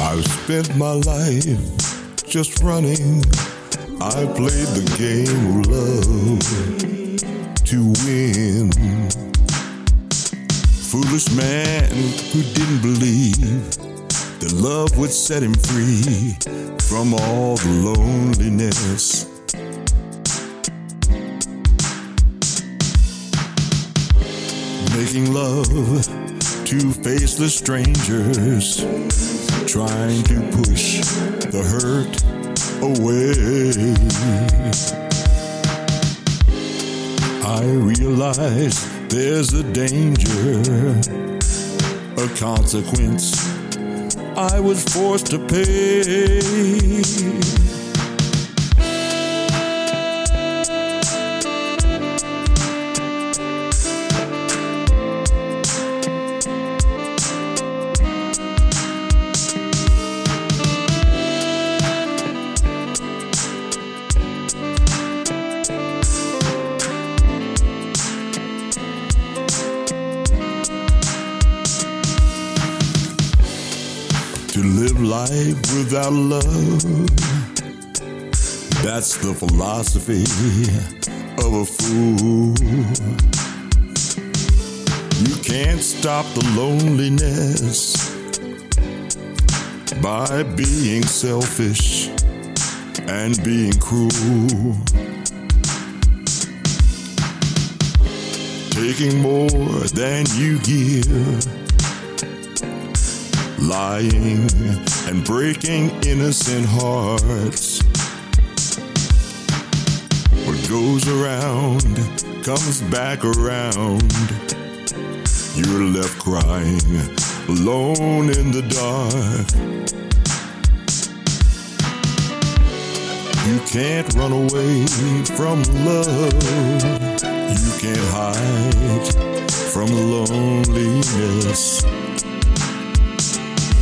I've spent my life just running. I played the game of love to win. Foolish man who didn't believe that love would set him free from all the loneliness. Making love to faceless strangers, trying to push the hurt away. I realize there's a danger, a consequence I was forced to pay. To live life without love. That's the philosophy of a fool. You can't stop the loneliness by being selfish and being cruel. Taking more than you give lying and breaking innocent hearts. What goes around comes back around. You're left crying alone in the dark. You can't run away from love. You can't hide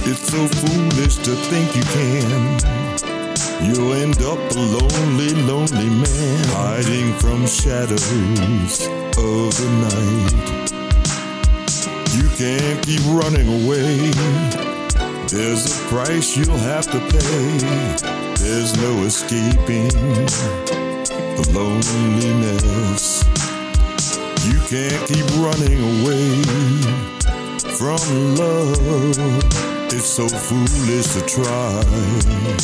It's so foolish to think you can. You'll end up a lonely, lonely man, hiding from shadows of the night. You can't keep running away. There's a price you'll have to pay. There's no escaping the loneliness. You can't keep running away from love. It's so foolish to try.